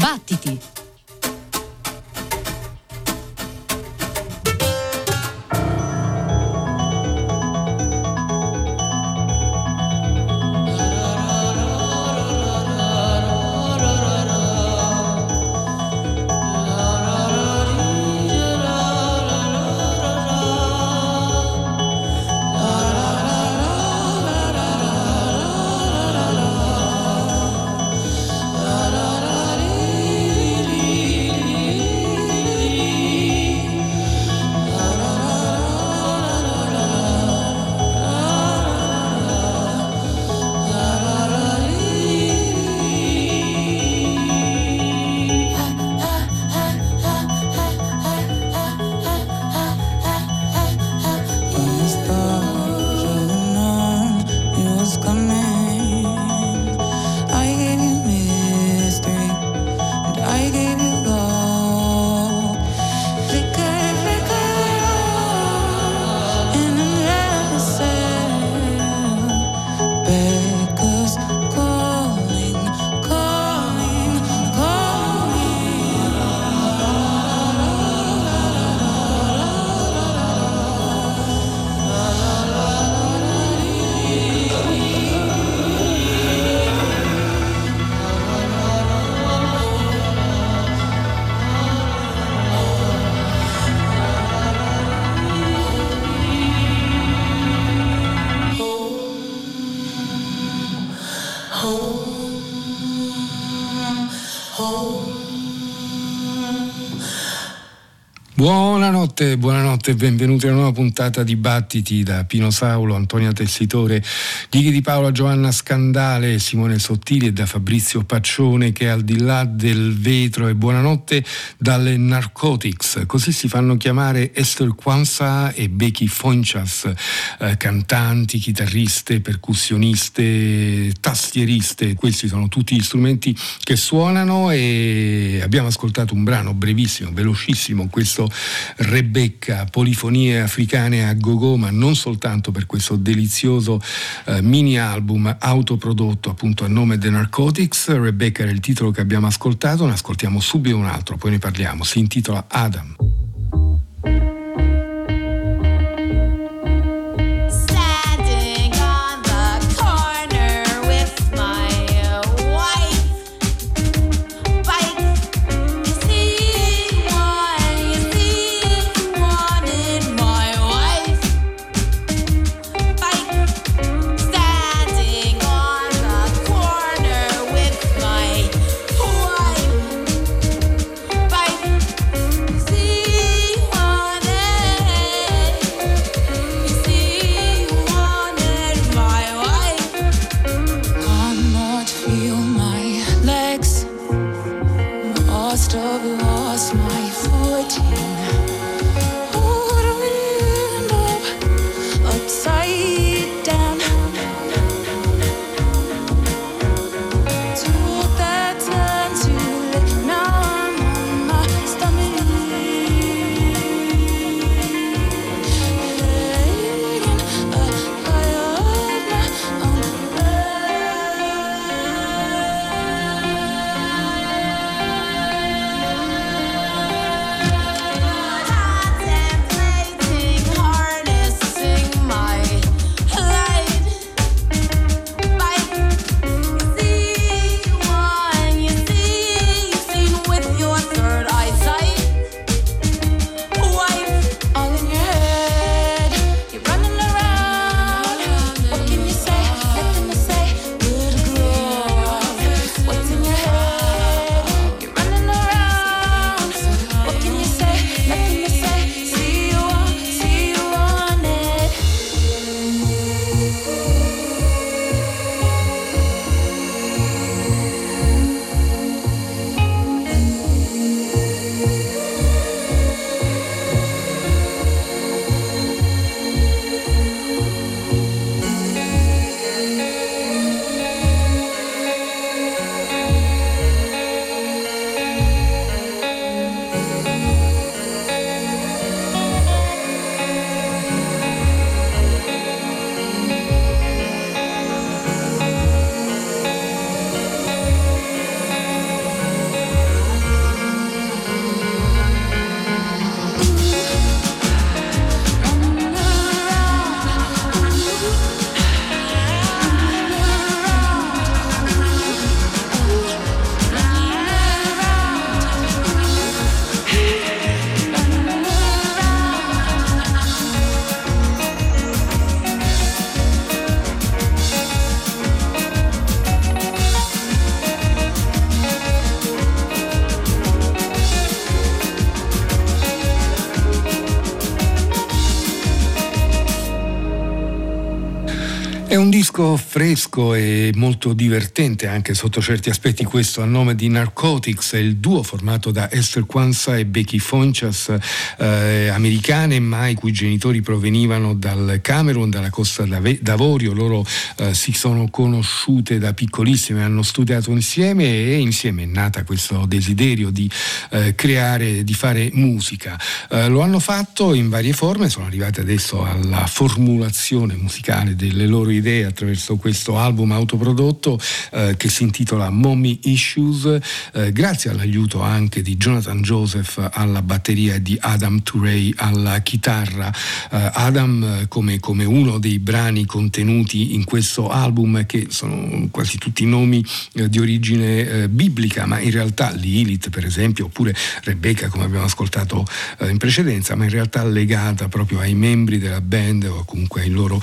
Battiti! Buonanotte, buonanotte e benvenuti a una nuova puntata di Battiti da Pino Saulo, Antonia Tessitore, Ghighi di Paola, Giovanna Scandale, Simone Sottili e da Fabrizio Paccione che è al di là del vetro. E buonanotte dalle Narcotics, così si fanno chiamare Esther Kwanzaa e Becky Fonchas, eh, cantanti, chitarriste, percussioniste, tastieriste, questi sono tutti gli strumenti che suonano e abbiamo ascoltato un brano brevissimo, velocissimo, questo Rebecca, polifonie africane a gogo, ma non soltanto per questo delizioso eh, mini album autoprodotto appunto a nome The Narcotics. Rebecca era il titolo che abbiamo ascoltato, ne ascoltiamo subito un altro, poi ne parliamo. Si intitola Adam. Un disco fresco e molto divertente anche sotto certi aspetti. Questo a nome di Narcotics, il duo formato da Esther Kwanzaa e Becky Fonchas, eh, americane ma i cui genitori provenivano dal Camerun, dalla Costa d'Avorio, loro eh, si sono conosciute da piccolissime, hanno studiato insieme e insieme è nata questo desiderio di eh, creare, di fare musica. Eh, lo hanno fatto in varie forme, sono arrivate adesso alla formulazione musicale delle loro idee idee attraverso questo album autoprodotto eh, che si intitola Mommy Issues, eh, grazie all'aiuto anche di Jonathan Joseph alla batteria e di Adam Turey alla chitarra. Eh, Adam eh, come, come, uno dei brani contenuti in questo album che sono quasi tutti nomi eh, di origine eh, biblica, ma in realtà Lilith per esempio, oppure Rebecca come abbiamo ascoltato in precedenza, ma in realtà legata proprio ai membri della band o comunque ai loro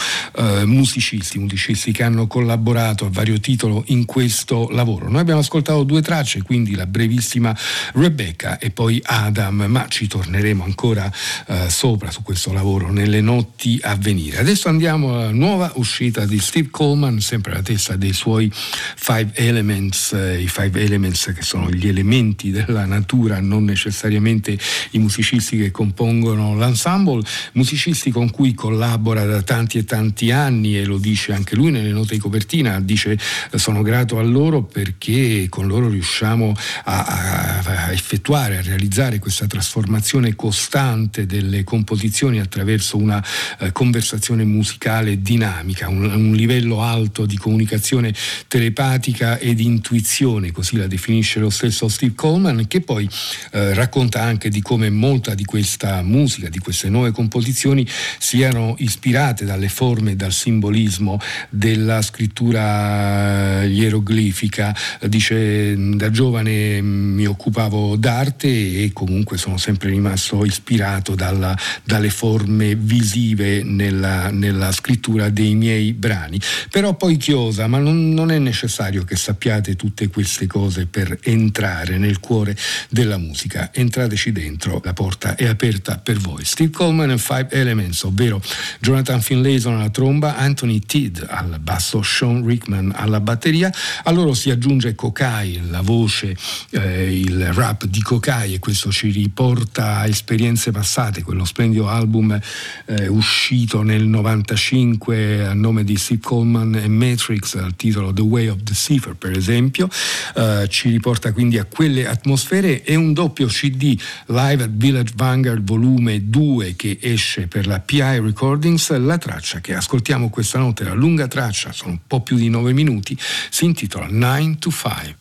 musicisti musicisti, musicisti che hanno collaborato a vario titolo in questo lavoro. Noi abbiamo ascoltato due tracce, quindi la brevissima Rebecca e poi Adam, ma ci torneremo ancora eh, sopra su questo lavoro nelle notti a venire. Adesso andiamo alla nuova uscita di Steve Coleman, sempre alla testa dei suoi Five Elements, eh, i Five Elements che sono gli elementi della natura, non necessariamente i musicisti che compongono l'ensemble, musicisti con cui collabora da tanti e tanti anni e lo dice dice anche lui nelle note di copertina, dice sono grato a loro perché con loro riusciamo a, a effettuare, a realizzare questa trasformazione costante delle composizioni attraverso una eh, conversazione musicale dinamica, un, un livello alto di comunicazione telepatica e di intuizione, così la definisce lo stesso Steve Coleman, che poi eh, racconta anche di come molta di questa musica, di queste nuove composizioni siano ispirate dalle forme e dal simbolismo della scrittura ieroglifica. Dice da giovane mi occupavo d'arte e comunque sono sempre rimasto ispirato dalla, dalle forme visive nella, nella, scrittura dei miei brani. Però poi chiosa, ma non, non è necessario che sappiate tutte queste cose per entrare nel cuore della musica. Entrateci dentro, la porta è aperta per voi. Steve Coleman and Five Elements, ovvero Jonathan Finlayson alla tromba, Anthony T Kidd al basso, Sean Rickman alla batteria, a loro si aggiunge Kokai, la voce, eh, il rap di Kokai e questo ci riporta a esperienze passate, quello splendido album eh, uscito nel 95 a nome di Steve Coleman e Matrix al titolo The Way of the Cipher per esempio, eh, ci riporta quindi a quelle atmosfere e un doppio CD Live at Village Vanguard volume 2 che esce per la PI Recordings, la traccia che ascoltiamo questa notte la lunga traccia, sono un po' più di 9 minuti, si intitola 9 to 5.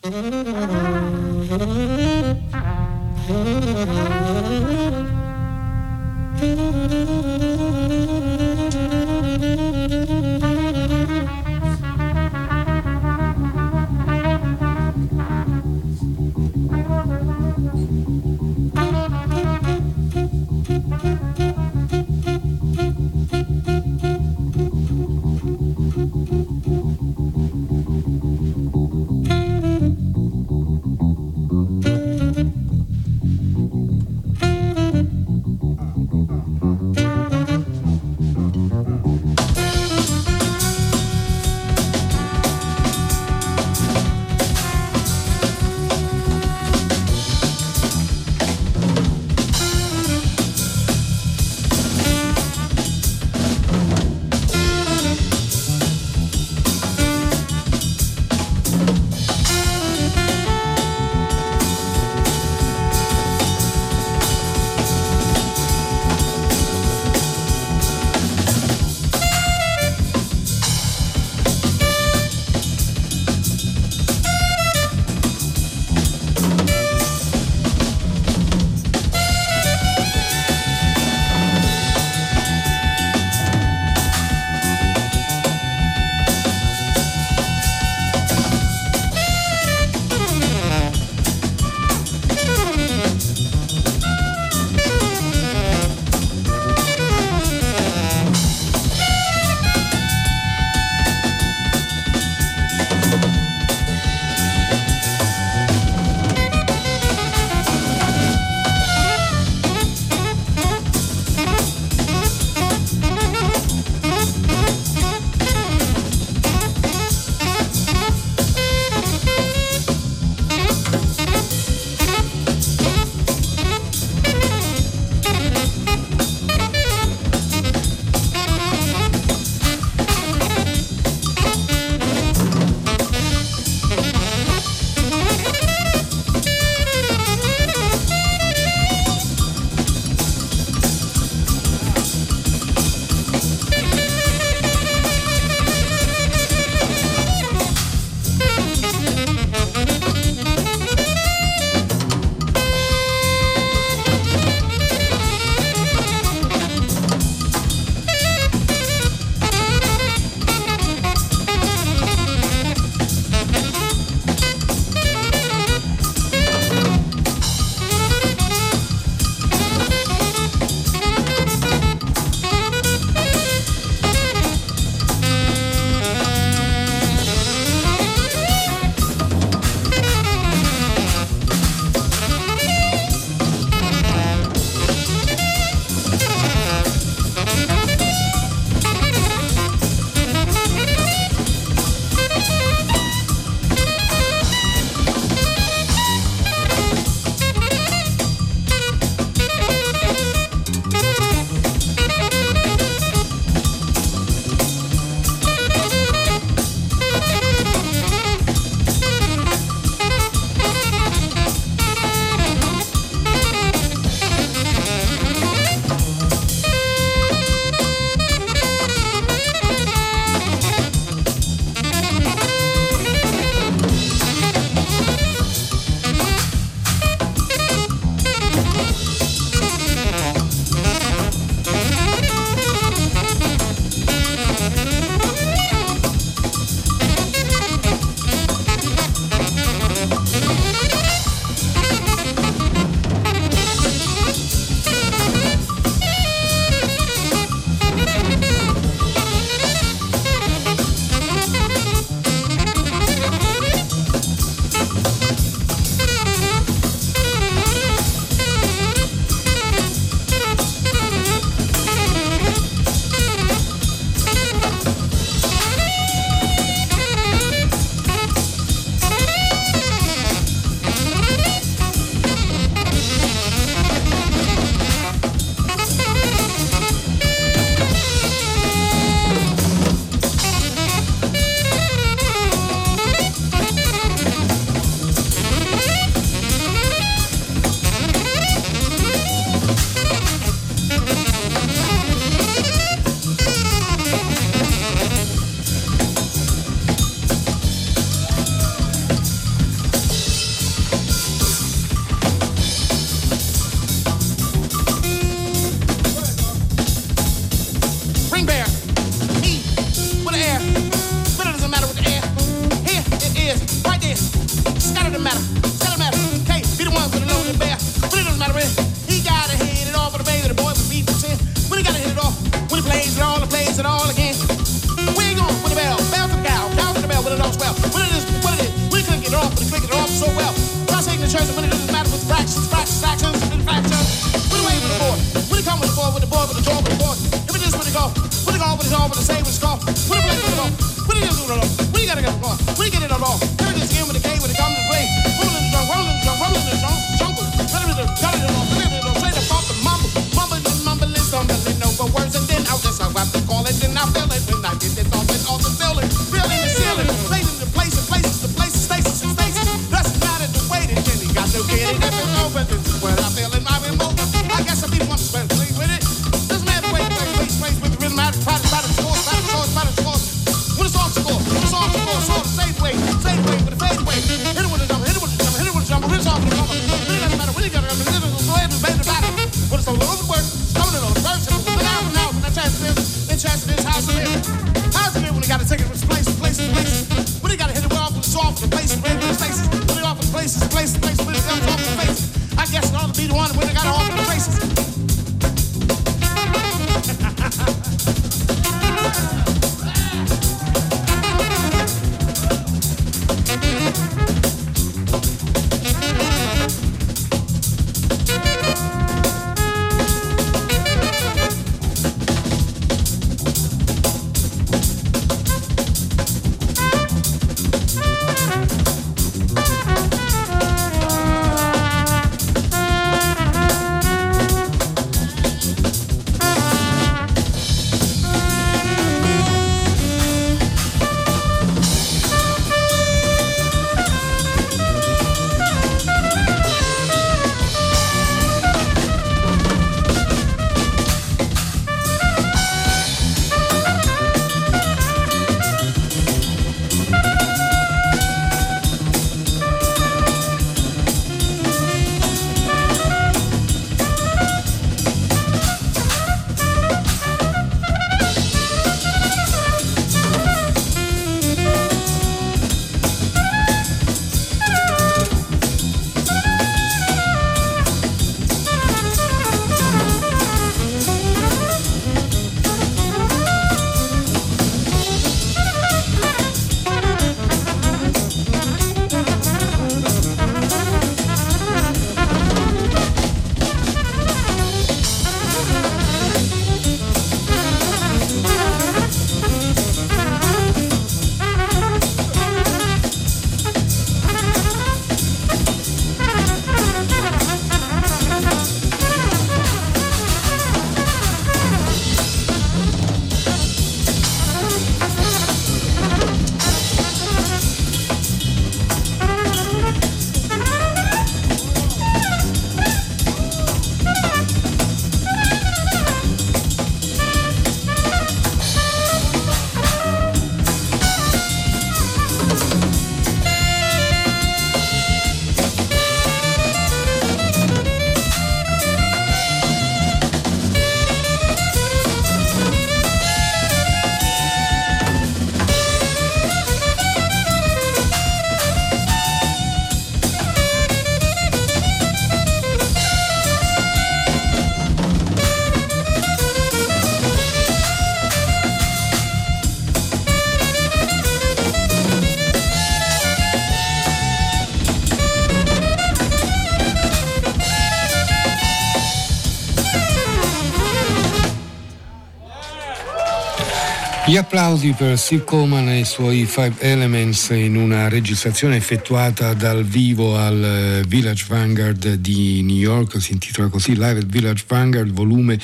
Gli applausi per Steve Coleman e i suoi Five Elements in una registrazione effettuata dal vivo al eh, Village Vanguard di New York, si intitola così Live at Village Vanguard, volume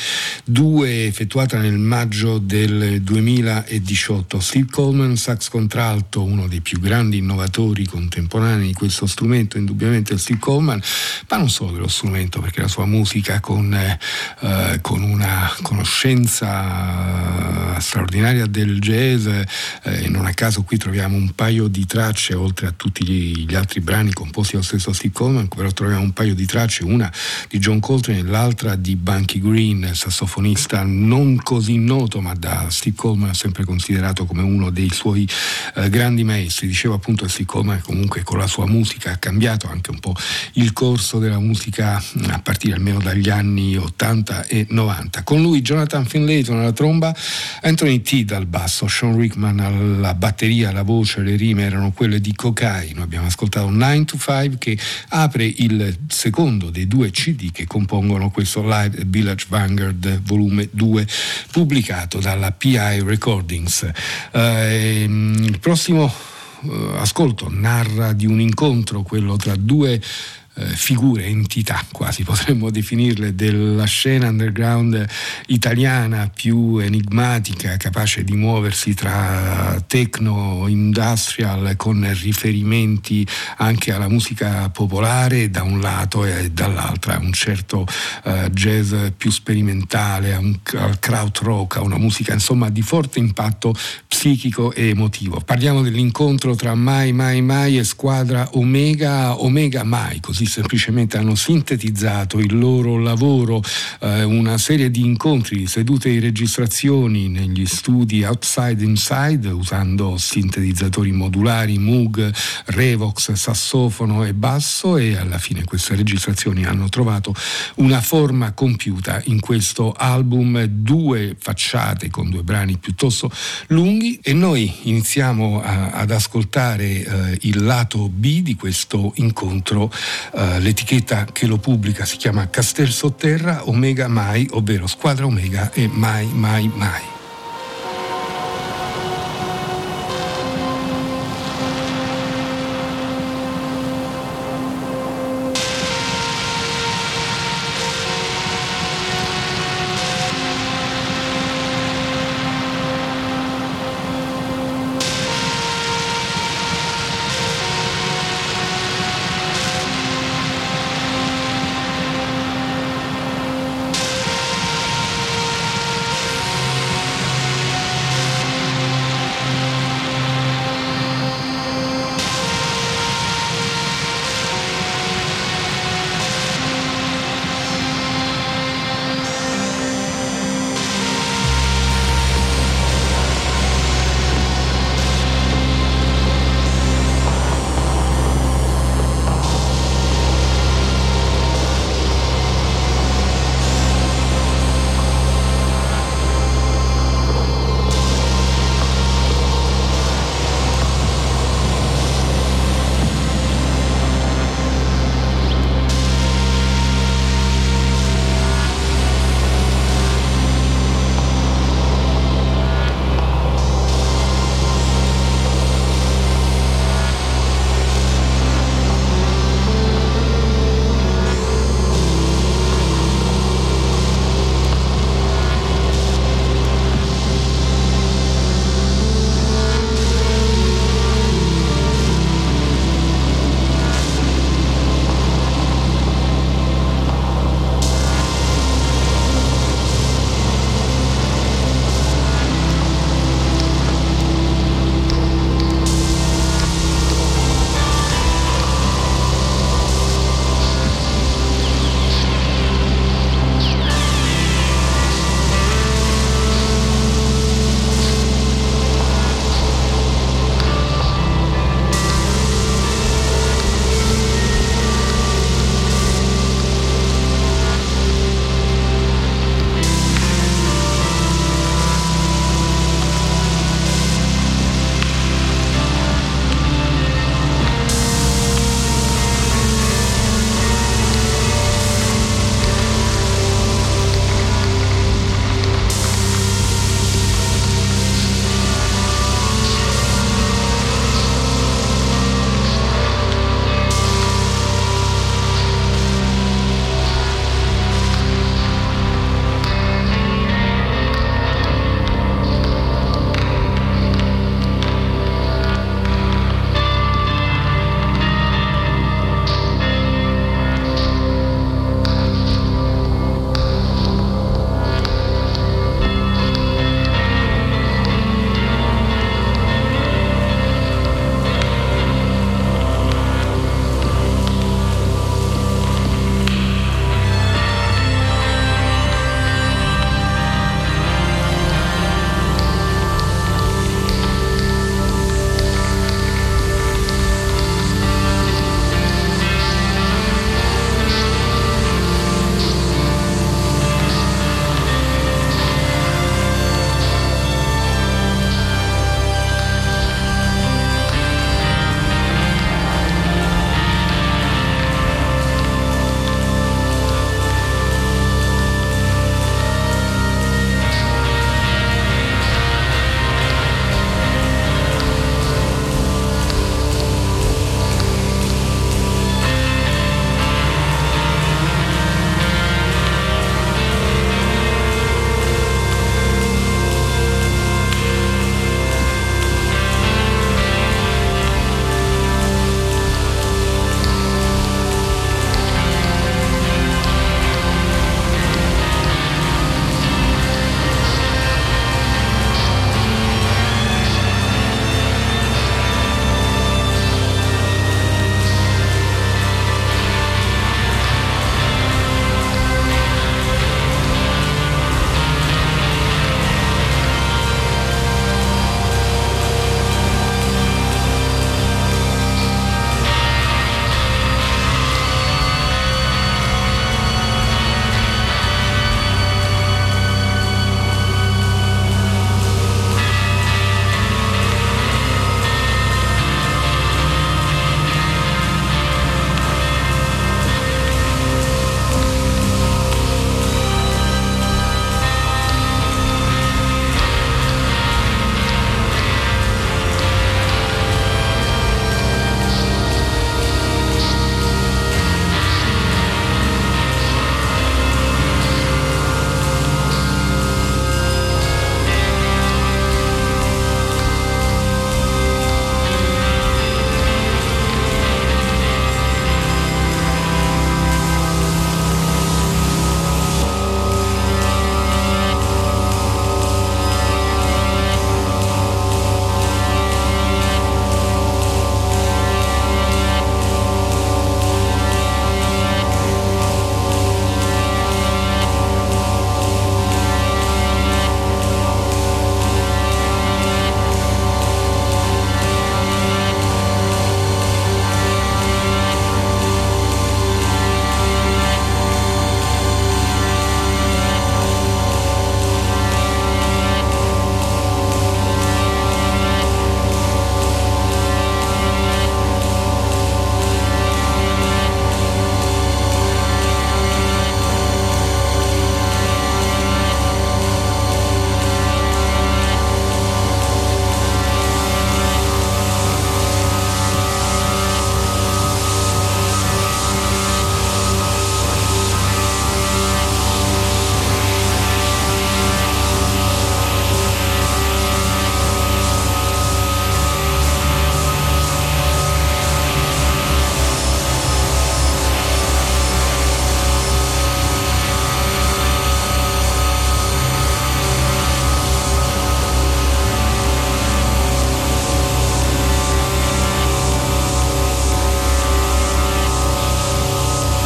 2, effettuata nel maggio del 2018. Steve Coleman, sax contralto, uno dei più grandi innovatori contemporanei di questo strumento, indubbiamente Steve Coleman, ma non solo dello strumento, perché la sua musica con, eh, con una conoscenza straordinaria del jazz, eh, non a caso qui troviamo un paio di tracce, oltre a tutti gli, altri brani composti dallo stesso Steve Coleman, però troviamo un paio di tracce, una di John Coltrane e l'altra di Bunky Green, sassofonista non così noto, ma da Steve Coleman sempre considerato come uno dei suoi eh, grandi maestri. Diceva appunto Steve Coleman comunque con la sua musica ha cambiato anche un po' il corso della musica a partire almeno dagli anni 80 e 90. Con lui Jonathan Finlayton alla tromba, Anthony T dal basso, Sean Rickman alla batteria, la voce, le rime erano quelle di Cocaine. Abbiamo ascoltato 9 to 5 che apre il secondo dei due CD che compongono questo Live Village Vanguard volume 2 pubblicato dalla PI Recordings. Eh, il prossimo eh, ascolto narra di un incontro, quello tra due figure, entità quasi potremmo definirle, della scena underground italiana più enigmatica, capace di muoversi tra techno, industrial, con riferimenti anche alla musica popolare da un lato e dall'altra, un certo uh, jazz più sperimentale, un, al rock, a una musica insomma di forte impatto psichico e emotivo. Parliamo dell'incontro tra Mai Mai Mai e squadra Omega, Omega Mai, così semplicemente hanno sintetizzato il loro lavoro, eh, una serie di incontri, sedute di registrazioni negli studi Outside Inside usando sintetizzatori modulari, Moog, Revox, sassofono e basso e alla fine queste registrazioni hanno trovato una forma compiuta in questo album, due facciate con due brani piuttosto lunghi e noi iniziamo a, ad ascoltare eh, il lato B di questo incontro eh, l'etichetta che lo pubblica si chiama Castel Sotterra Omega Mai, ovvero Squadra Omega e Mai Mai Mai.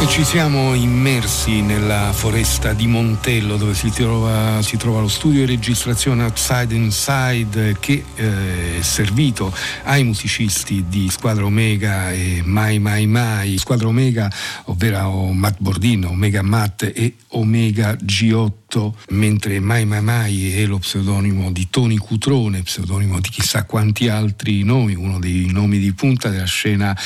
Ci siamo immersi nella foresta di Montello dove si trova, si trova lo studio di registrazione Outside Inside che eh, è servito ai musicisti di Squadra Omega e Mai Mai Mai. Squadra Omega, ovvero Matt Bordino, Omega Matt e Omega G8, mentre Mai Mai Mai è lo pseudonimo di Tony Cutrone, pseudonimo di chissà quanti altri nomi, uno dei nomi di punta della scena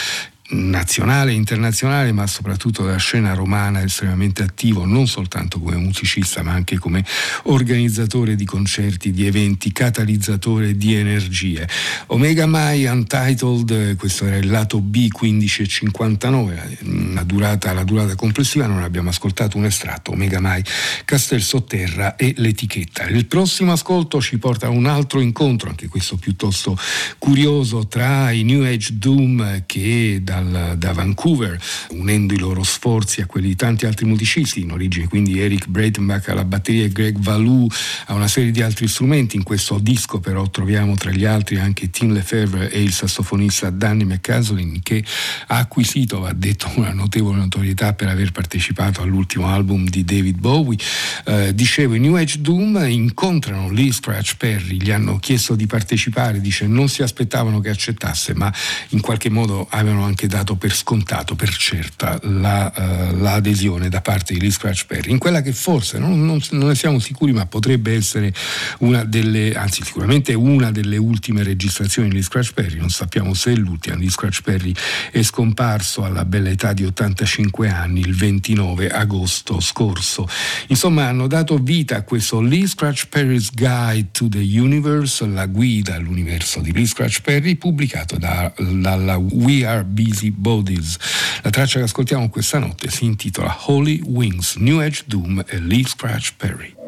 nazionale e internazionale, ma soprattutto della scena romana estremamente attivo, non soltanto come musicista, ma anche come organizzatore di concerti, di eventi, catalizzatore di energie. Omega Mai Untitled, questo era il lato B 1559, la durata, la durata complessiva, non abbiamo ascoltato un estratto, Omega Mai Castel Sotterra e l'etichetta. Il prossimo ascolto ci porta a un altro incontro, anche questo piuttosto curioso, tra i New Age Doom che dal dal, da Vancouver, unendo i loro sforzi a quelli di tanti altri musicisti, in origine quindi Eric Breitenbach alla batteria e Greg Valou a una serie di altri strumenti. In questo disco però troviamo tra gli altri anche Tim Lefebvre e il sassofonista Danny McCaslin che ha acquisito, va detto, una notevole notorietà per aver partecipato all'ultimo album di David Bowie. Eh, dicevo, i New Age Doom incontrano Lee Scratch Perry, gli hanno chiesto di partecipare, dice non si aspettavano che accettasse, ma in qualche modo avevano anche dato per scontato, per certa, la, uh, l'adesione da parte Lee Scratch Perry, in quella che forse, non, non, non, ne siamo sicuri, ma potrebbe essere una delle, anzi sicuramente una delle ultime registrazioni Lee Scratch Perry, non sappiamo se è l'ultima, Lee Scratch Perry è scomparso alla bella età di 85 anni il 29 agosto scorso. Insomma hanno dato vita a questo Lee Scratch Perry's Guide to the Universe, la guida all'universo di Lee Scratch Perry, pubblicato da, dalla We Are Busy Busy Bodies. La traccia che ascoltiamo questa notte si intitola Holy Wings, New Age Doom e Lee Scratch Perry.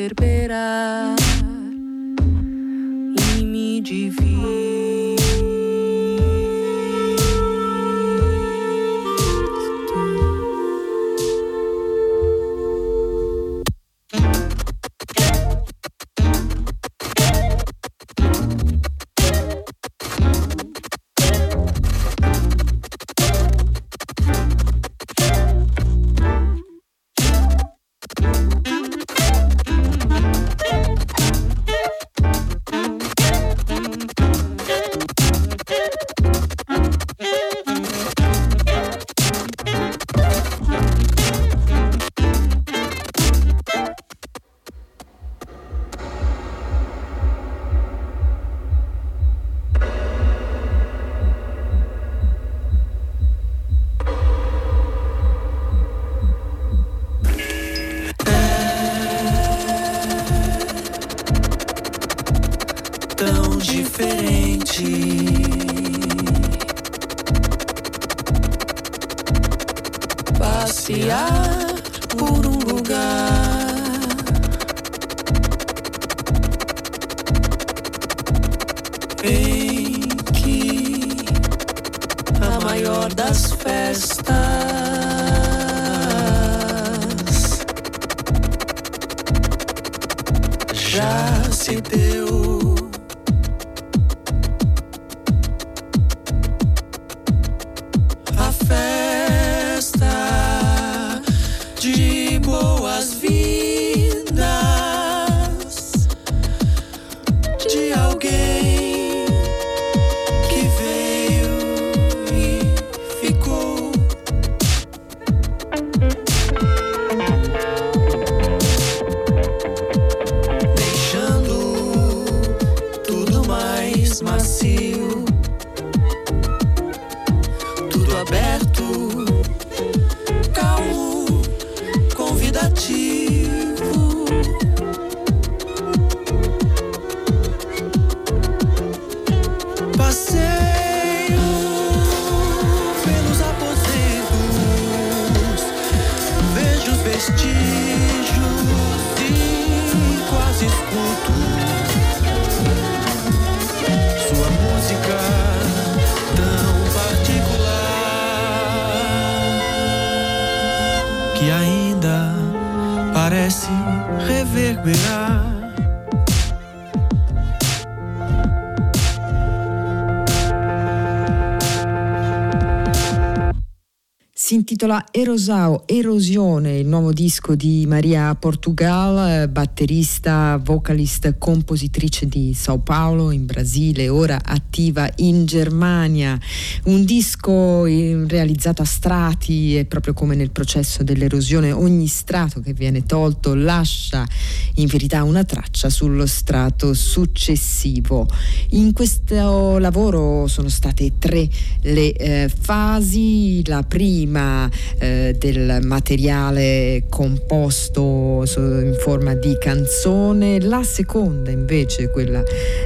reverberar e me dividir. Intitola Erosao, Erosione, il nuovo disco di Maria Portugal, batterista, vocalist, compositrice di Sao Paulo in Brasile, ora attiva in Germania. Un disco realizzato a strati e proprio come nel processo dell'erosione ogni strato che viene tolto lascia in verità una traccia sullo strato successivo. In questo lavoro sono state tre le eh, fasi, la prima prima eh, del materiale composto in forma di canzone, la seconda invece quella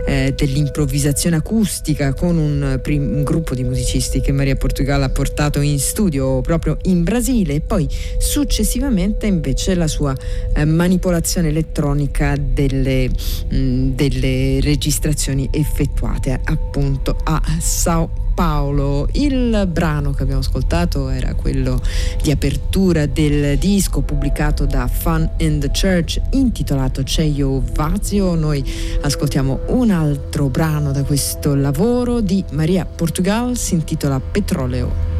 eh, dell'improvvisazione acustica con un, prim- un, gruppo di musicisti che Maria Portugal ha portato in studio proprio in Brasile. E poi successivamente invece la sua eh, manipolazione elettronica delle, mh, delle registrazioni effettuate appunto a Sao Paolo. Il brano che abbiamo ascoltato era quello di apertura del disco pubblicato da Fun in the Church intitolato Ceio Vazio. Noi ascoltiamo un altro brano da questo lavoro di Maria Portugal, si intitola Petroleo.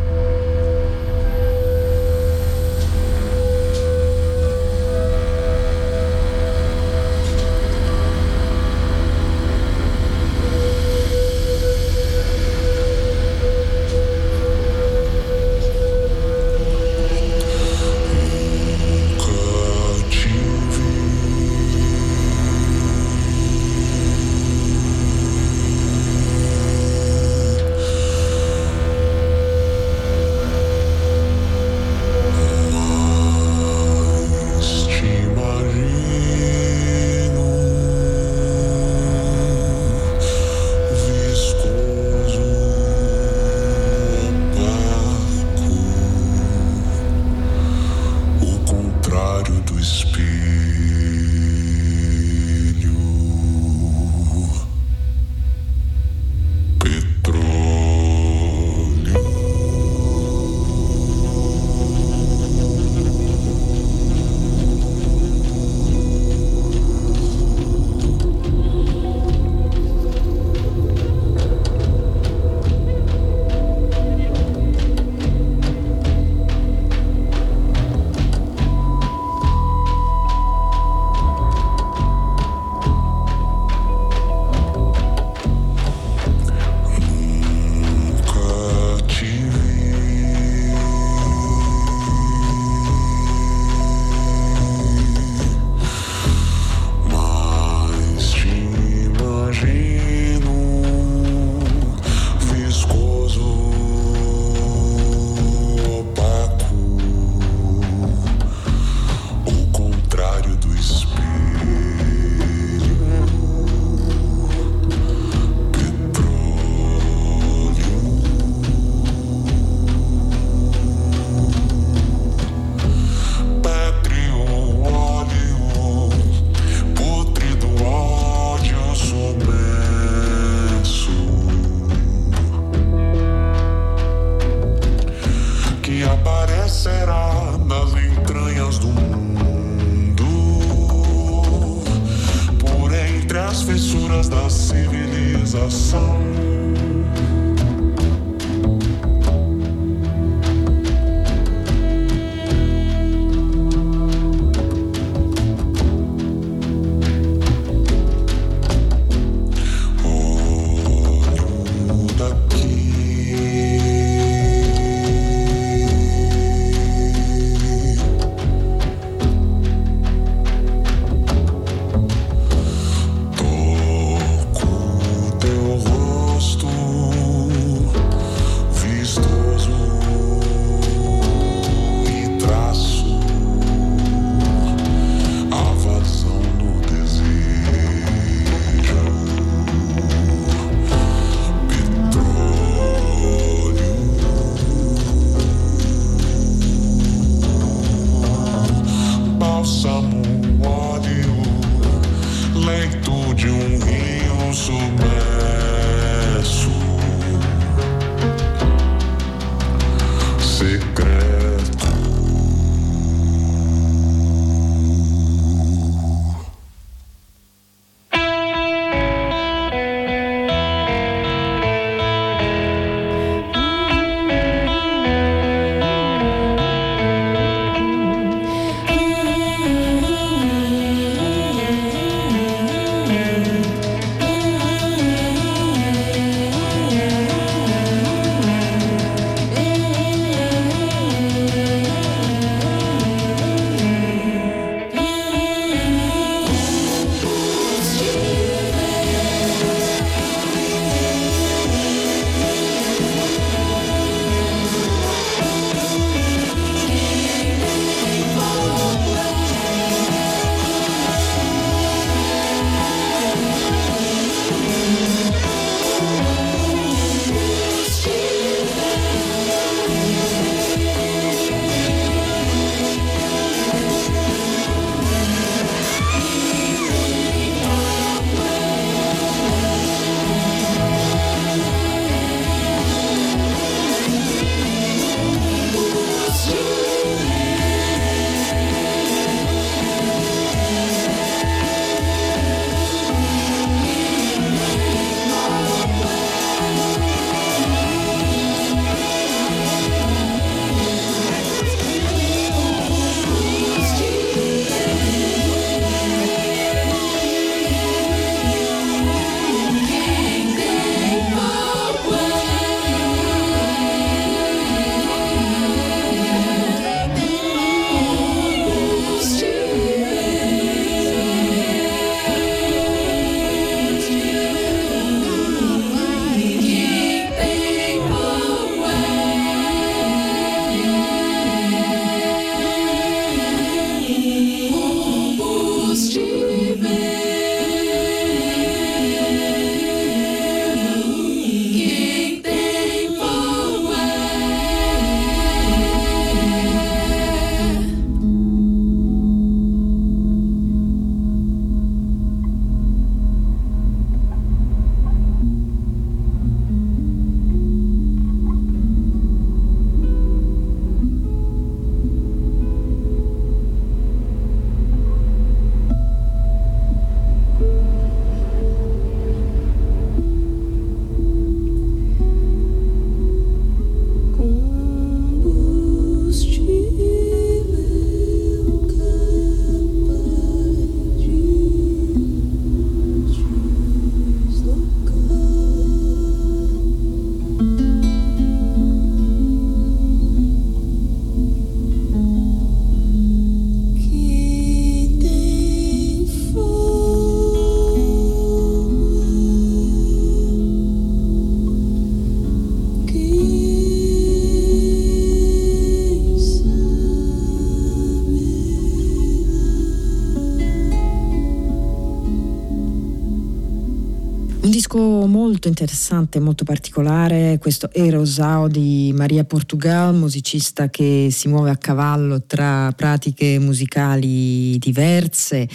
Molto interessante, molto particolare, questo Erosao di Maria Portugal, musicista che si muove a cavallo tra pratiche musicali diverse.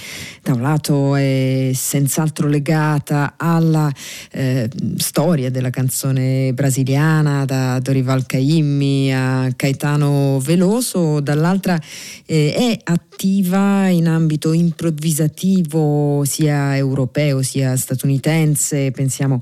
Da un lato è senz'altro legata alla eh, storia della canzone brasiliana, da Dorival Caymmi a Caetano Veloso, dall'altra eh, è attiva in ambito improvvisativo sia europeo sia statunitense, pensiamo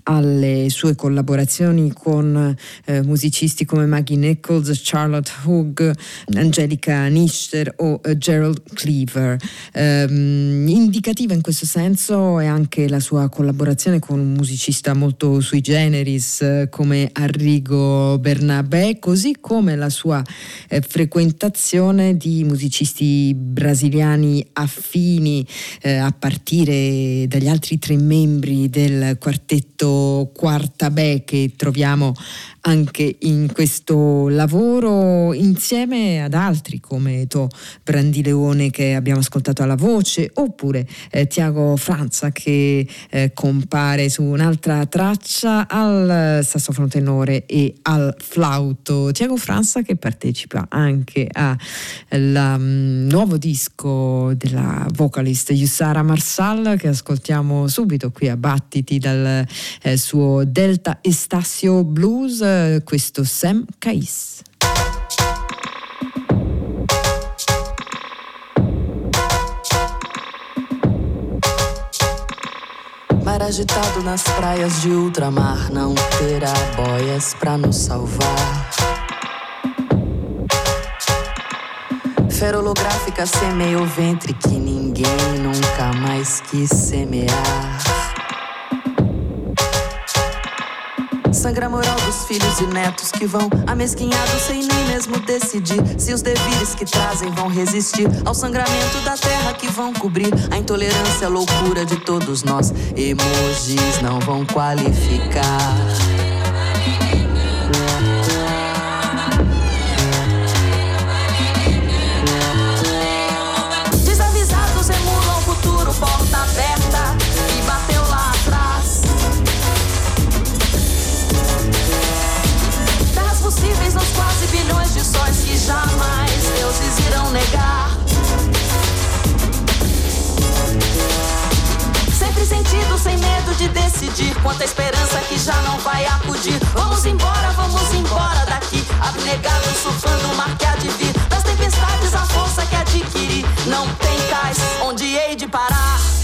alle sue collaborazioni con eh, musicisti come Maggie Nichols, Charlotte Hoog, Angelica Nischer o uh, Gerald Cleaver. Um, indicativa in questo senso è anche la sua collaborazione con un musicista molto sui generis uh, come Arrigo Bernabé, così come la sua eh, frequentazione di musicisti brasiliani affini eh, a partire dagli altri tre membri del quartetto Quarta B che troviamo anche in questo lavoro insieme ad altri come To Brandileone che abbiamo ascoltato alla voce oppure eh, Tiago Franza che eh, compare su un'altra traccia al sassofono tenore e al flauto. Tiago Franza che partecipa anche al um, nuovo disco della vocalist Yusara Marsal che ascoltiamo subito qui a Battiti dal eh, suo Delta Estasio Blues questo Sam Cais. Mar agitado nas praias de ultramar não terá boias pra nos salvar. Ferolográfica semeia o ventre que ninguém nunca mais quis semear. Sangra moral dos filhos e netos que vão amesquinhados sem nem mesmo decidir se os devires que trazem vão resistir ao sangramento da terra que vão cobrir a intolerância, a loucura de todos nós. Emojis não vão qualificar. Jamais deuses irão negar. Sempre sentido, sem medo de decidir. Quanta esperança que já não vai acudir. Vamos embora, vamos embora daqui. Abnegado, surfando o mar que há de vir. Das tempestades, a força que adquiri. Não tem cais onde hei de parar.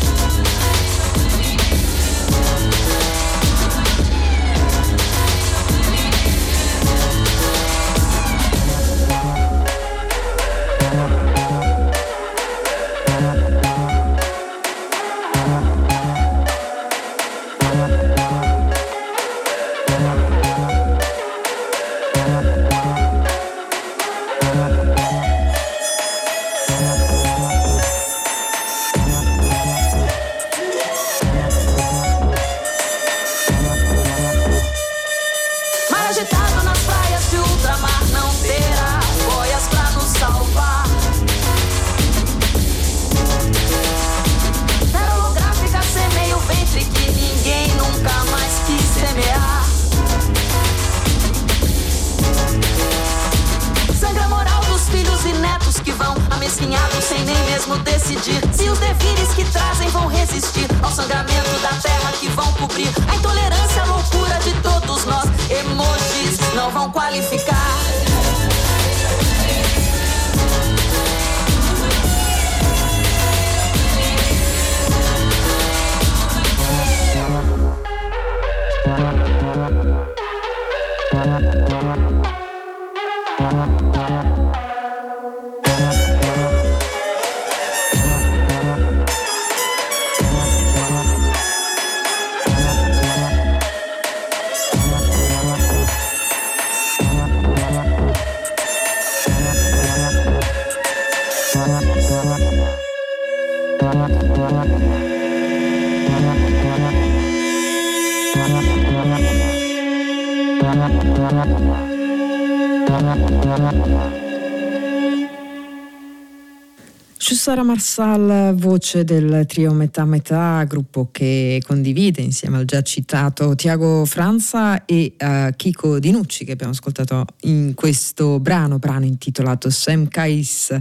Sara Marsal, voce del trio Metà Metà, gruppo che condivide insieme al già citato Tiago Franza e uh, Chico Dinucci che abbiamo ascoltato in questo brano, brano intitolato Sam Kais,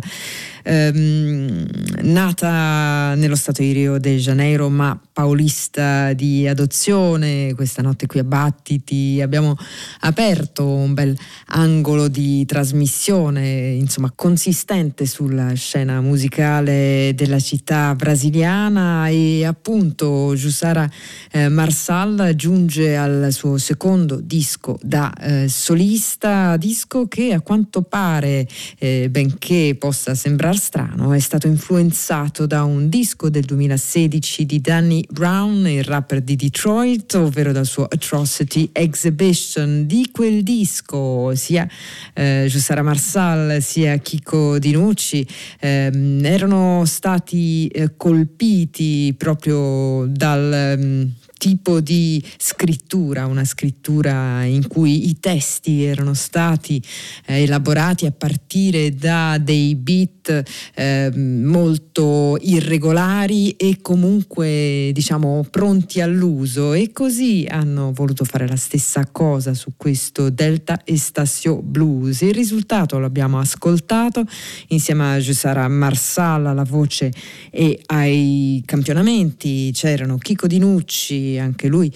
ehm, nata nello stato di Rio de Janeiro ma paulista di adozione, questa notte qui a Battiti. Abbiamo aperto un bel angolo di trasmissione, insomma consistente sulla scena musicale della città brasiliana. E appunto Giussara eh, Marsal giunge al suo secondo disco da eh, solista, disco che a quanto pare, eh, benché possa sembrare strano, è stato influenzato da un disco del 2016 di Danny Brown, il rapper di Detroit, ovvero dal suo Atrocity Exhibition. Di quel disco sia eh, Giussara Marsal sia Chico Dinucci ehm, erano stati eh, colpiti proprio dal... Mm, tipo di scrittura, una scrittura in cui i testi erano stati eh, elaborati a partire da dei beat eh, molto irregolari e comunque diciamo pronti all'uso e così hanno voluto fare la stessa cosa su questo Delta Estasio Blues. Il risultato l'abbiamo ascoltato insieme a Giussara Marsala, la voce e ai campionamenti c'erano Chico Dinucci anche lui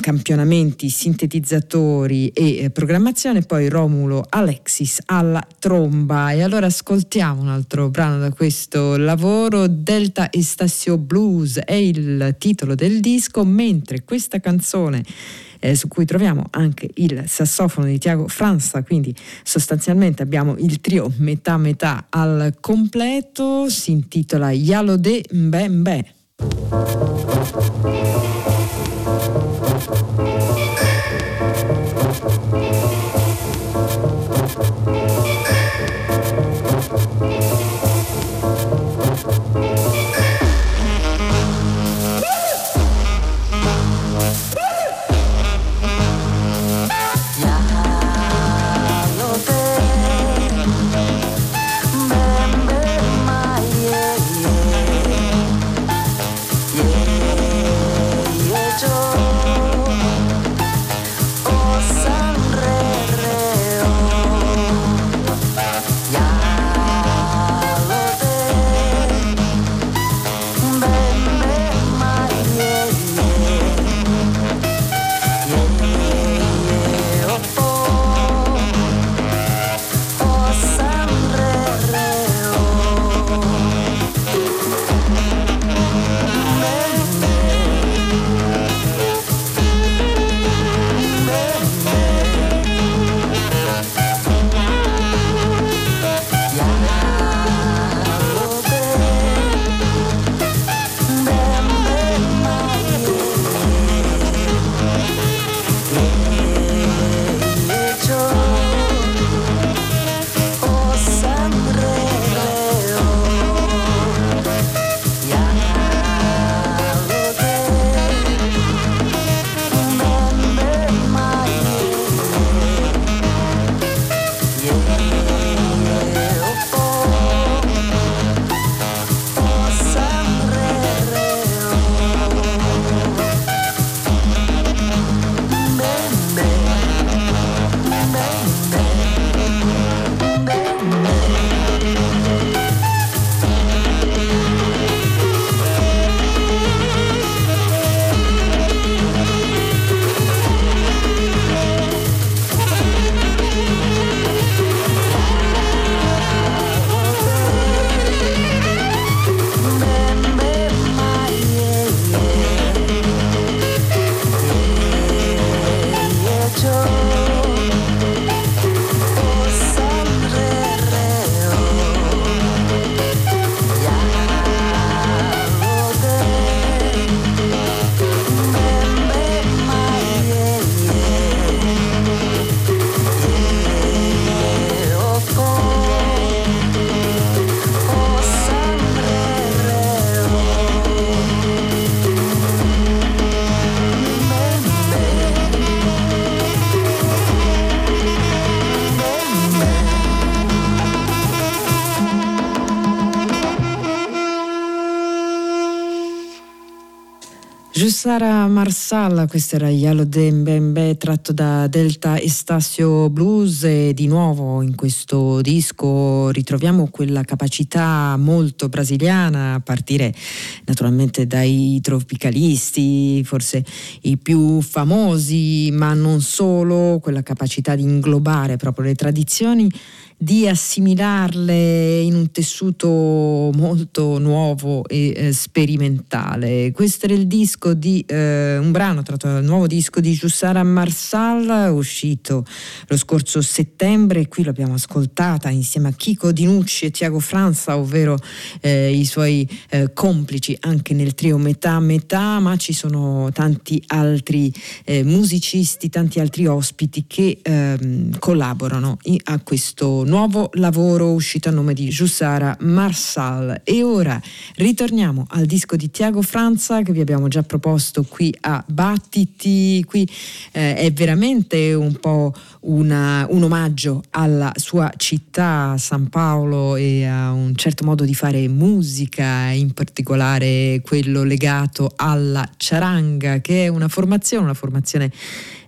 campionamenti, sintetizzatori e eh, programmazione, poi Romulo Alexis alla tromba. E allora ascoltiamo un altro brano da questo lavoro, Delta Estasio Blues è il titolo del disco, mentre questa canzone eh, su cui troviamo anche il sassofono di Tiago Franza, quindi sostanzialmente abbiamo il trio metà metà al completo, si intitola Yalo de Mbembe. Giussara Marsala, questo era Yalo Dembembe tratto da Delta Estasio Blues. E di nuovo in questo disco ritroviamo quella capacità molto brasiliana a partire naturalmente dai tropicalisti, forse i più famosi, ma non solo, quella capacità di inglobare proprio le tradizioni di assimilarle in un tessuto molto nuovo e eh, sperimentale. Questo era il disco di eh, un brano tratto dal nuovo disco di Giussara Marsal, uscito lo scorso settembre. Qui l'abbiamo ascoltata insieme a Chico Dinucci e Tiago Franza, ovvero eh, i suoi eh, complici anche nel trio Metà Metà, ma ci sono tanti altri eh, musicisti, tanti altri ospiti che ehm, collaborano a questo nuovo lavoro uscito a nome di Giussara Marsal. E ora ritorniamo al disco di Tiago Franza che vi abbiamo già proposto qui a Battiti. Qui eh, è veramente un po' una, un omaggio alla sua città, San Paolo, e a un certo modo di fare musica, in particolare quello legato alla charanga, che è una formazione, una formazione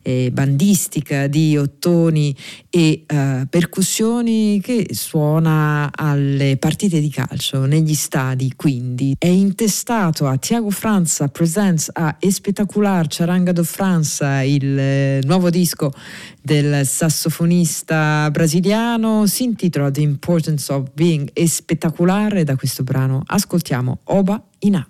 eh, bandistica di ottoni e eh, percussioni che suona alle partite di calcio negli stadi quindi. È intestato a Tiago Franza Presents a Espetacular Charanga do Franza il eh, nuovo disco del sassofonista brasiliano. Si intitola The Importance of Being e da questo brano ascoltiamo Oba Ina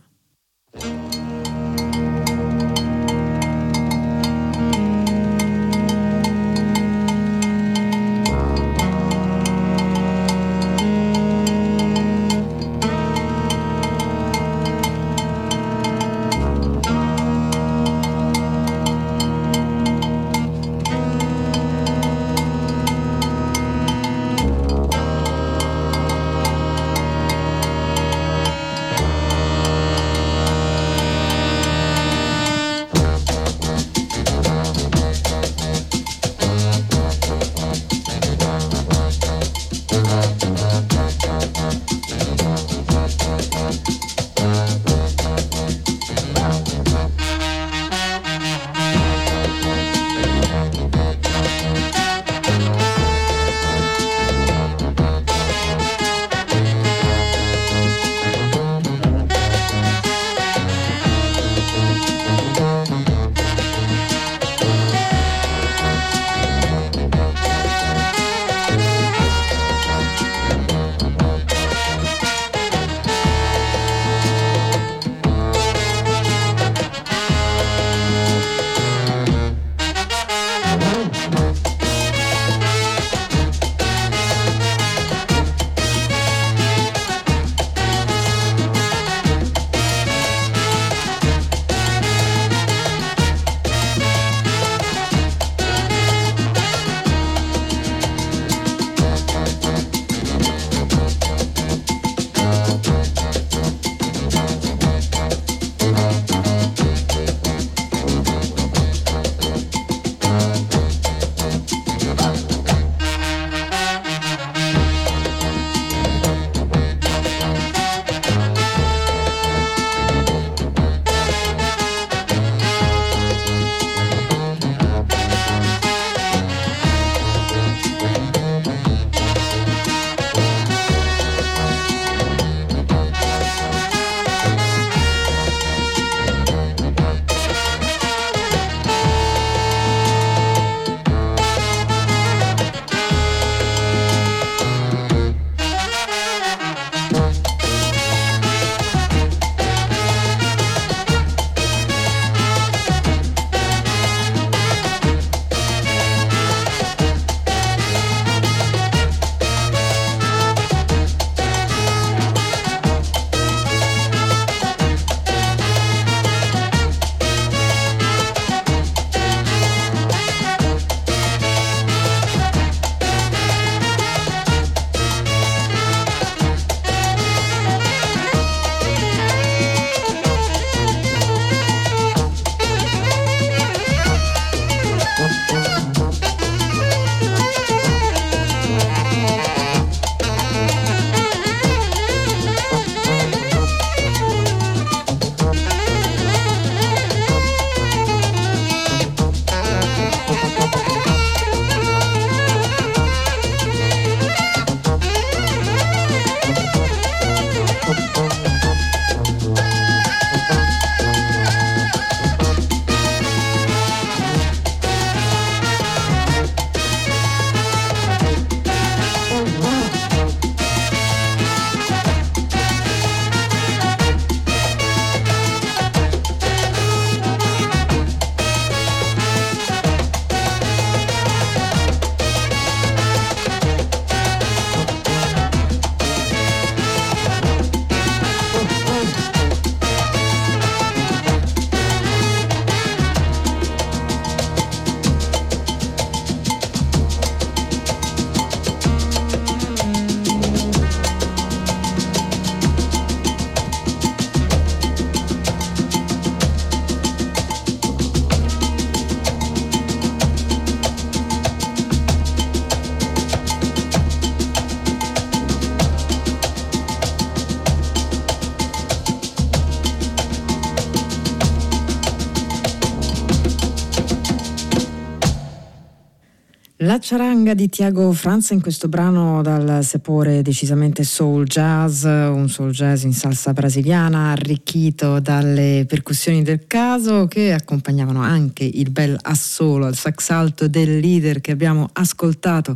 La charanga di Tiago Franza in questo brano dal sapore decisamente soul jazz, un soul jazz in salsa brasiliana arricchito dalle percussioni del caso che accompagnavano anche il bel assolo al sax alto del leader che abbiamo ascoltato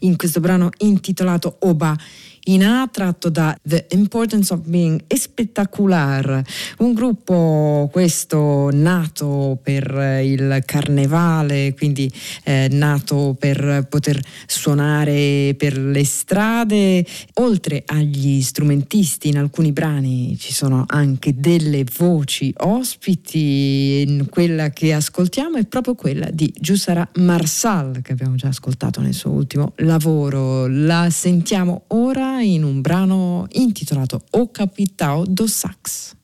in questo brano intitolato Oba in A tratto da The Importance of Being Spettacular, un gruppo questo nato per il carnevale, quindi eh, nato per poter suonare per le strade. Oltre agli strumentisti in alcuni brani ci sono anche delle voci ospiti, quella che ascoltiamo è proprio quella di Giussara Marsal che abbiamo già ascoltato nel suo ultimo lavoro. La sentiamo ora in un brano intitolato O Capitao do Sax.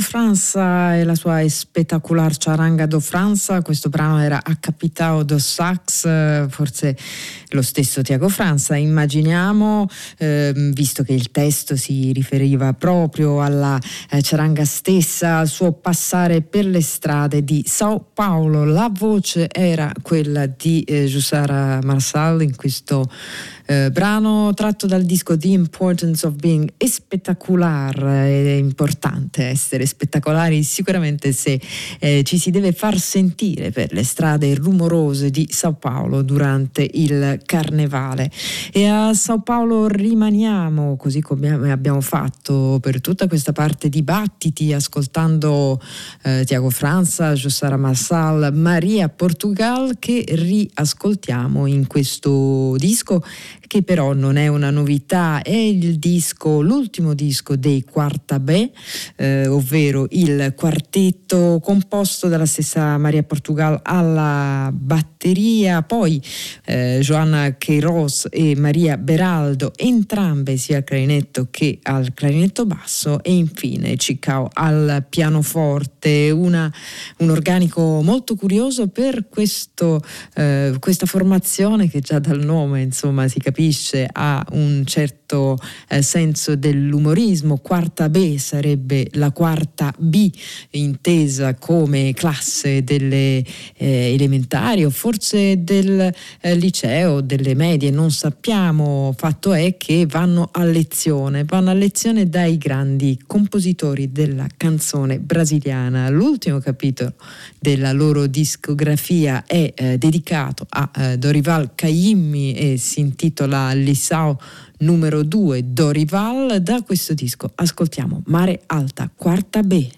Franza e la sua spettacolare charanga do Franza, questo brano era A Capitao do Sax, forse lo stesso Tiago Franza, immaginiamo, eh, visto che il testo si riferiva proprio alla eh, charanga stessa, al suo passare per le strade di Sao Paolo, la voce era quella di eh, Giussara Marsal in questo eh, brano tratto dal disco The Importance of Being è è importante essere spettacolari sicuramente se eh, ci si deve far sentire per le strade rumorose di Sao Paolo durante il carnevale. E a Sao Paolo rimaniamo così come abbiamo fatto per tutta questa parte di battiti ascoltando eh, Tiago Franza, Giussara Massal, Maria Portugal che riascoltiamo in questo disco che però non è una novità, è il disco, l'ultimo disco dei Quarta B, eh, ovvero il quartetto composto dalla stessa Maria Portugal alla batteria, poi eh, Joanna Queiroz e Maria Beraldo, entrambe sia al clarinetto che al clarinetto basso e infine Cicao al pianoforte, una, un organico molto curioso per questo, eh, questa formazione che già dal nome insomma si capisce ha un certo eh, senso dell'umorismo, quarta B sarebbe la quarta B intesa come classe delle eh, elementari o forse del eh, liceo, delle medie, non sappiamo, fatto è che vanno a lezione, vanno a lezione dai grandi compositori della canzone brasiliana. L'ultimo capitolo della loro discografia è eh, dedicato a eh, Dorival Caymmi e si intitola Lissao numero 2 Dorival. Da questo disco ascoltiamo Mare Alta, quarta B.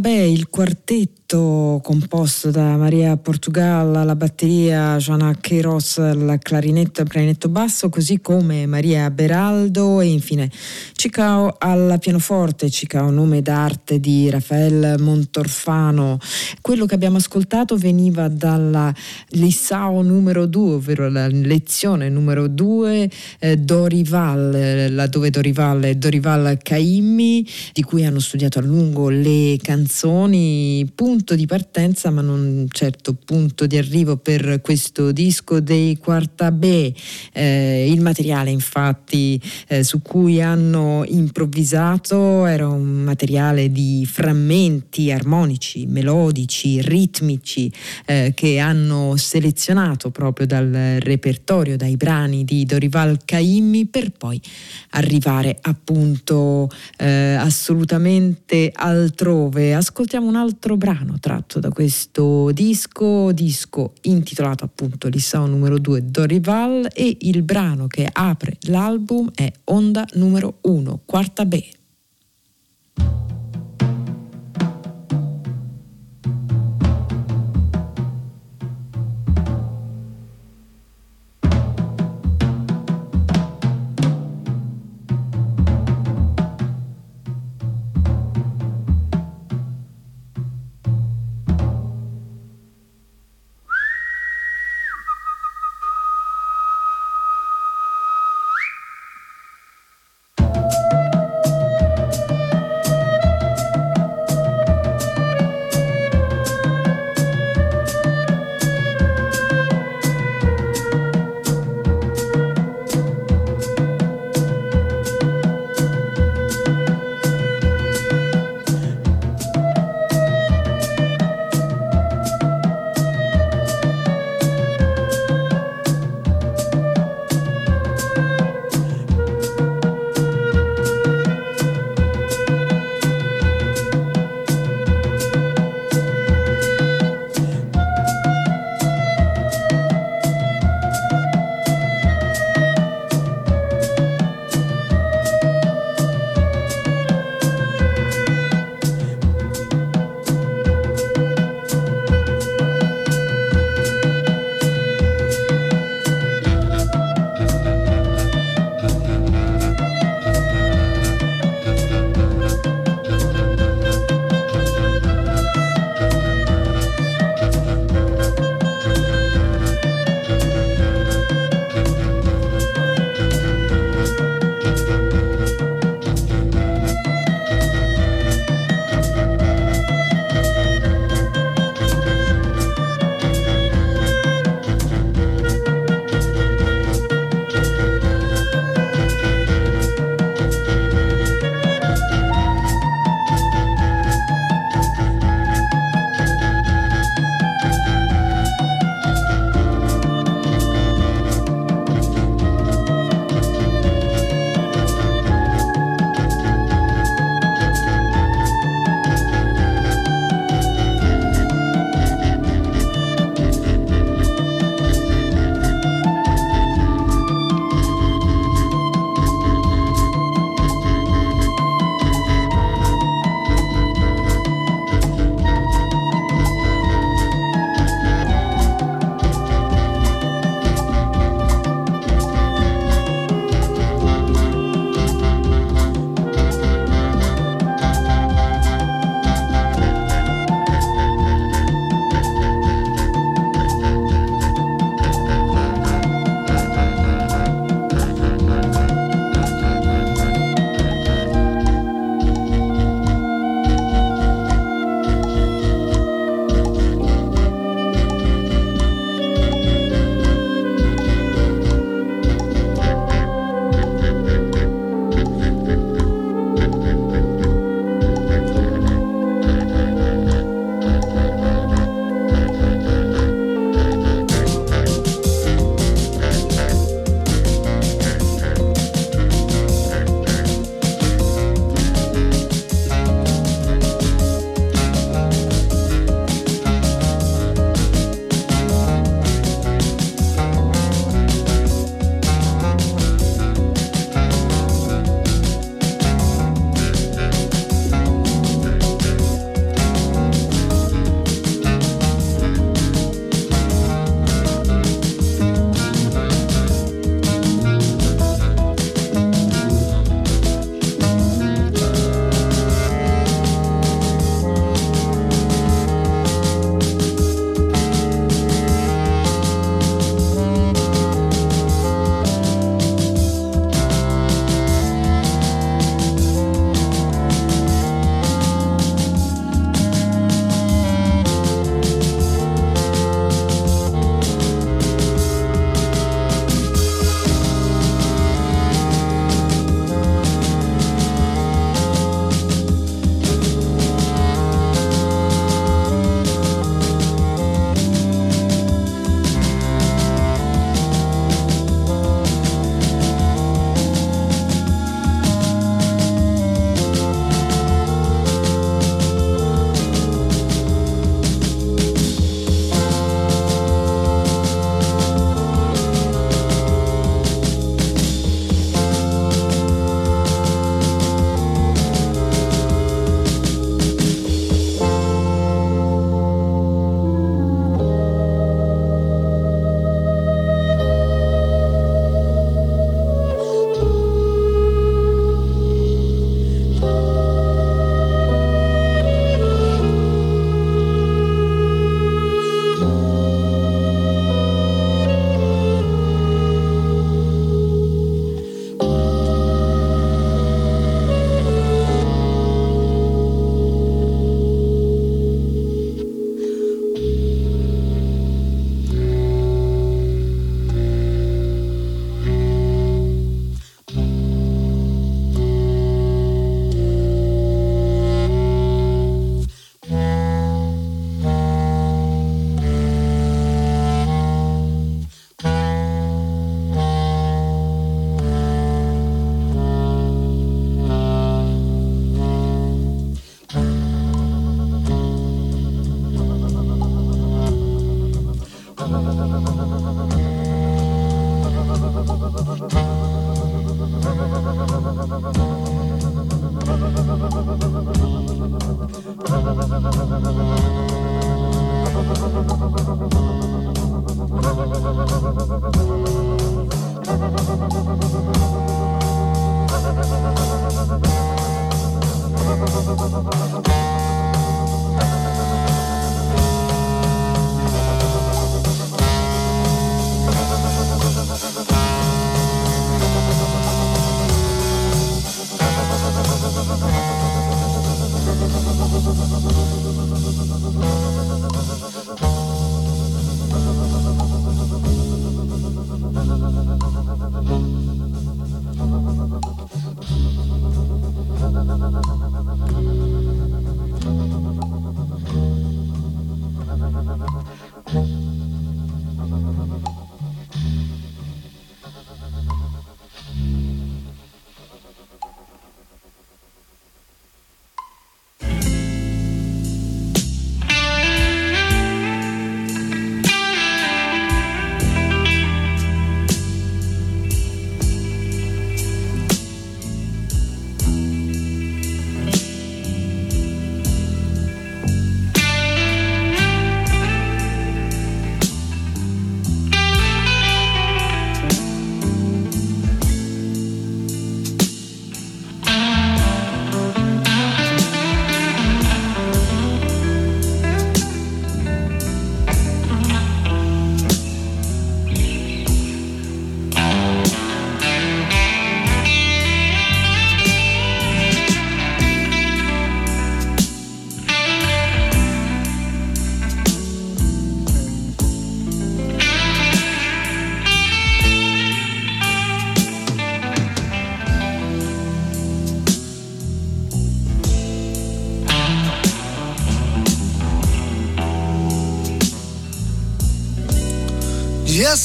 beh, il quartetto composto da Maria Portugal alla batteria, Joana Queiroz al clarinetto e clarinetto basso, così come Maria Beraldo e infine Cicao al pianoforte, Cicao nome d'arte di Rafael Montorfano. Quello che abbiamo ascoltato veniva dalla Lissao numero 2, ovvero la lezione numero 2 eh, Dorival, laddove Dorival è Dorival Caimmi, di cui hanno studiato a lungo le canzoni, punto di partenza ma non certo punto di arrivo per questo disco dei Quarta B. Eh, il materiale infatti eh, su cui hanno improvvisato era un materiale di frammenti armonici, melodici, ritmici eh, che hanno selezionato proprio dal repertorio, dai brani di Dorival Caimmi per poi arrivare appunto eh, assolutamente altrove. Ascoltiamo un altro brano tratto da questo disco, disco intitolato appunto Lissao numero 2 Dorival e il brano che apre l'album è Onda numero 1, quarta B.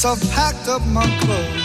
I've packed up my clothes.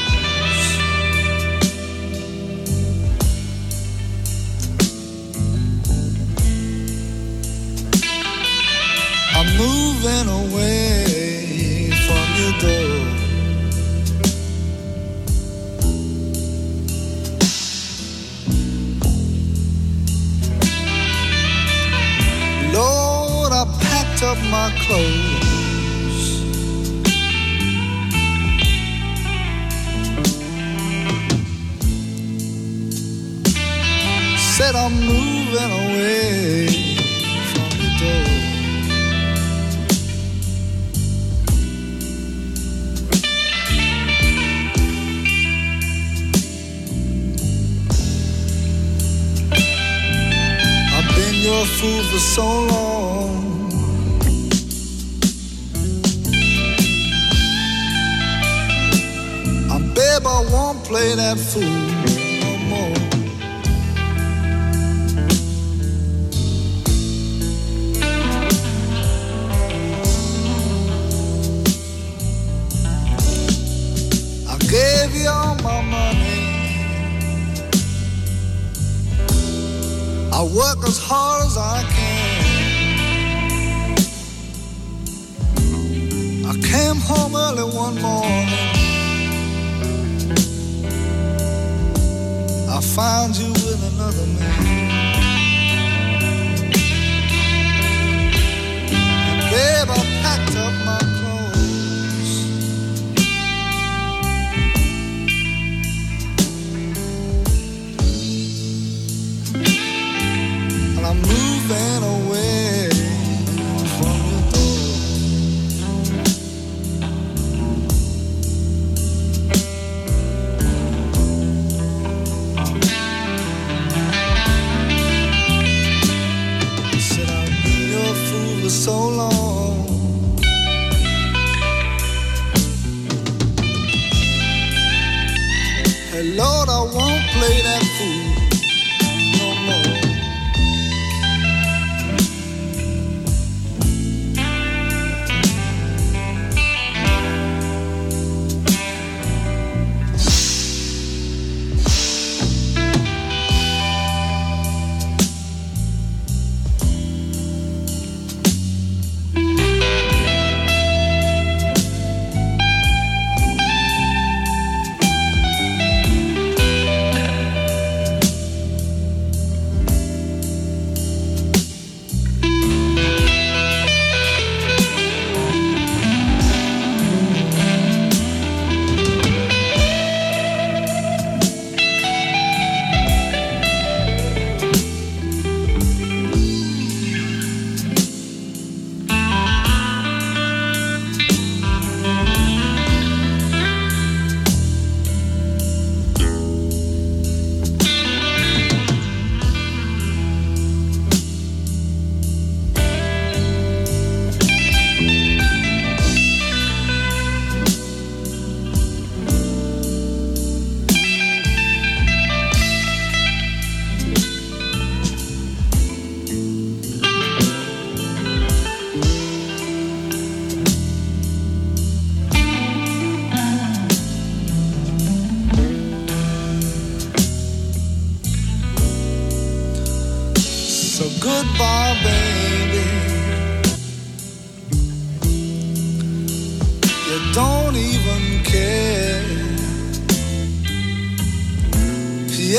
I work as hard as I can. I came home early one morning. I found you with another man. And babe, I packed up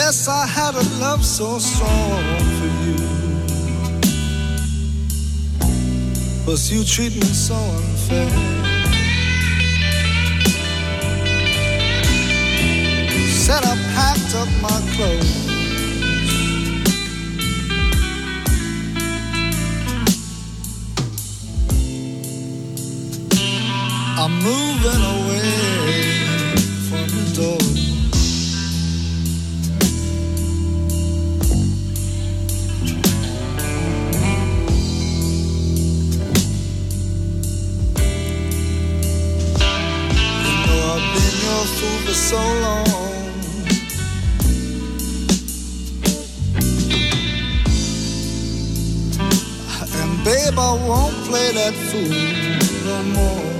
Yes, I had a love so strong for you. But you treat me so unfair. Said I packed up my clothes. I'm moving away so long. And babe, I won't play that fool no more.